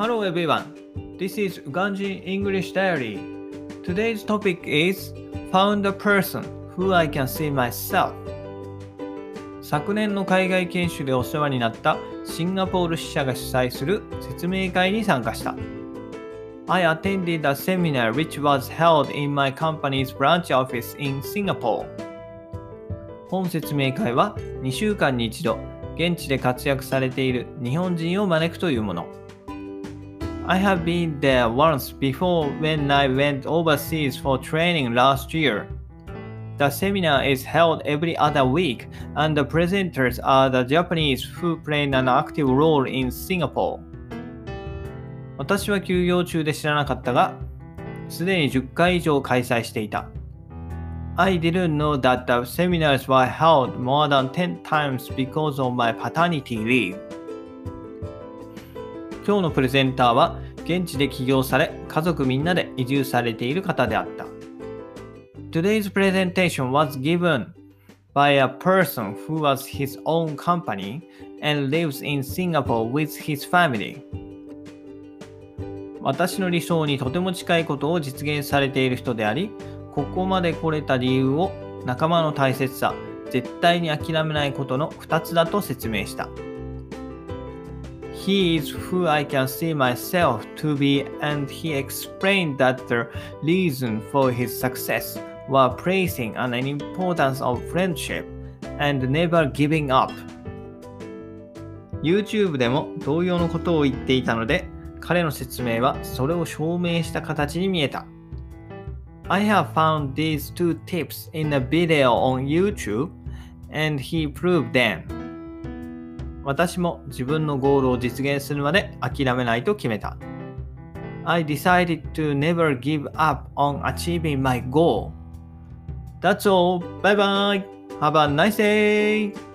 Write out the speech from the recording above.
Hello everyone, this is Uganji English Diary. Today's topic is Found a person who I can see myself. 昨年の海外研修でお世話になったシンガポール支社が主催する説明会に参加した。I attended a seminar which was held in my company's branch office in Singapore. 本説明会は2週間に一度現地で活躍されている日本人を招くというもの。I have been there once before when I went overseas for training last year. The seminar is held every other week, and the presenters are the Japanese who play an active role in Singapore. 私は休業中で知らなかったが、すでに10回以上開催していた。I didn't know that the seminars were held more than 10 times because of my paternity leave. 今日のプレゼンターは現地で起業され、家族みんなで移住されている方であった。Today's presentation was given by a person who was his own company and lives in Singapore with his family. 私の理想にとても近いことを実現されている人であり、ここまで来れた理由を仲間の大切さ、絶対に諦めないことの2つだと説明した。He is who I can see myself to be, and he explained that the reason for his success was praising an importance of friendship and never giving up. YouTube でも同様のことを言っていたので、彼の説明はそれを証明した形に見えた。I have found these two tips in a video on YouTube and he proved them. 私も自分のゴールを実現するまで諦めないと決めた。I decided to never give up on achieving my goal. That's all. Bye bye. Have a nice day.